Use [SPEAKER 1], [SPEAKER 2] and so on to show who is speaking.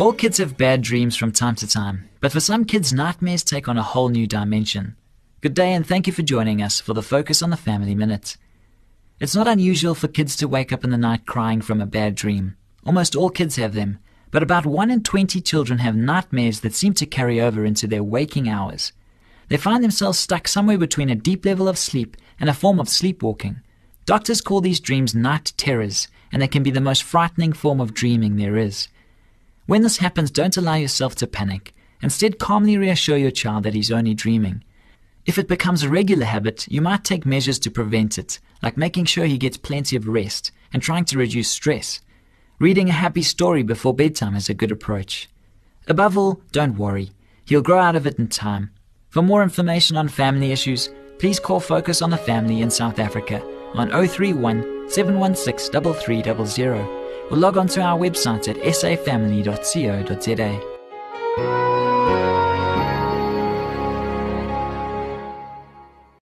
[SPEAKER 1] All kids have bad dreams from time to time, but for some kids, nightmares take on a whole new dimension. Good day, and thank you for joining us for the Focus on the Family Minute. It's not unusual for kids to wake up in the night crying from a bad dream. Almost all kids have them, but about 1 in 20 children have nightmares that seem to carry over into their waking hours. They find themselves stuck somewhere between a deep level of sleep and a form of sleepwalking. Doctors call these dreams night terrors, and they can be the most frightening form of dreaming there is. When this happens, don't allow yourself to panic. Instead, calmly reassure your child that he's only dreaming. If it becomes a regular habit, you might take measures to prevent it, like making sure he gets plenty of rest and trying to reduce stress. Reading a happy story before bedtime is a good approach. Above all, don't worry. He'll grow out of it in time. For more information on family issues, please call Focus on the Family in South Africa on 031 716 3300 or log on to our website at safamily.co.za.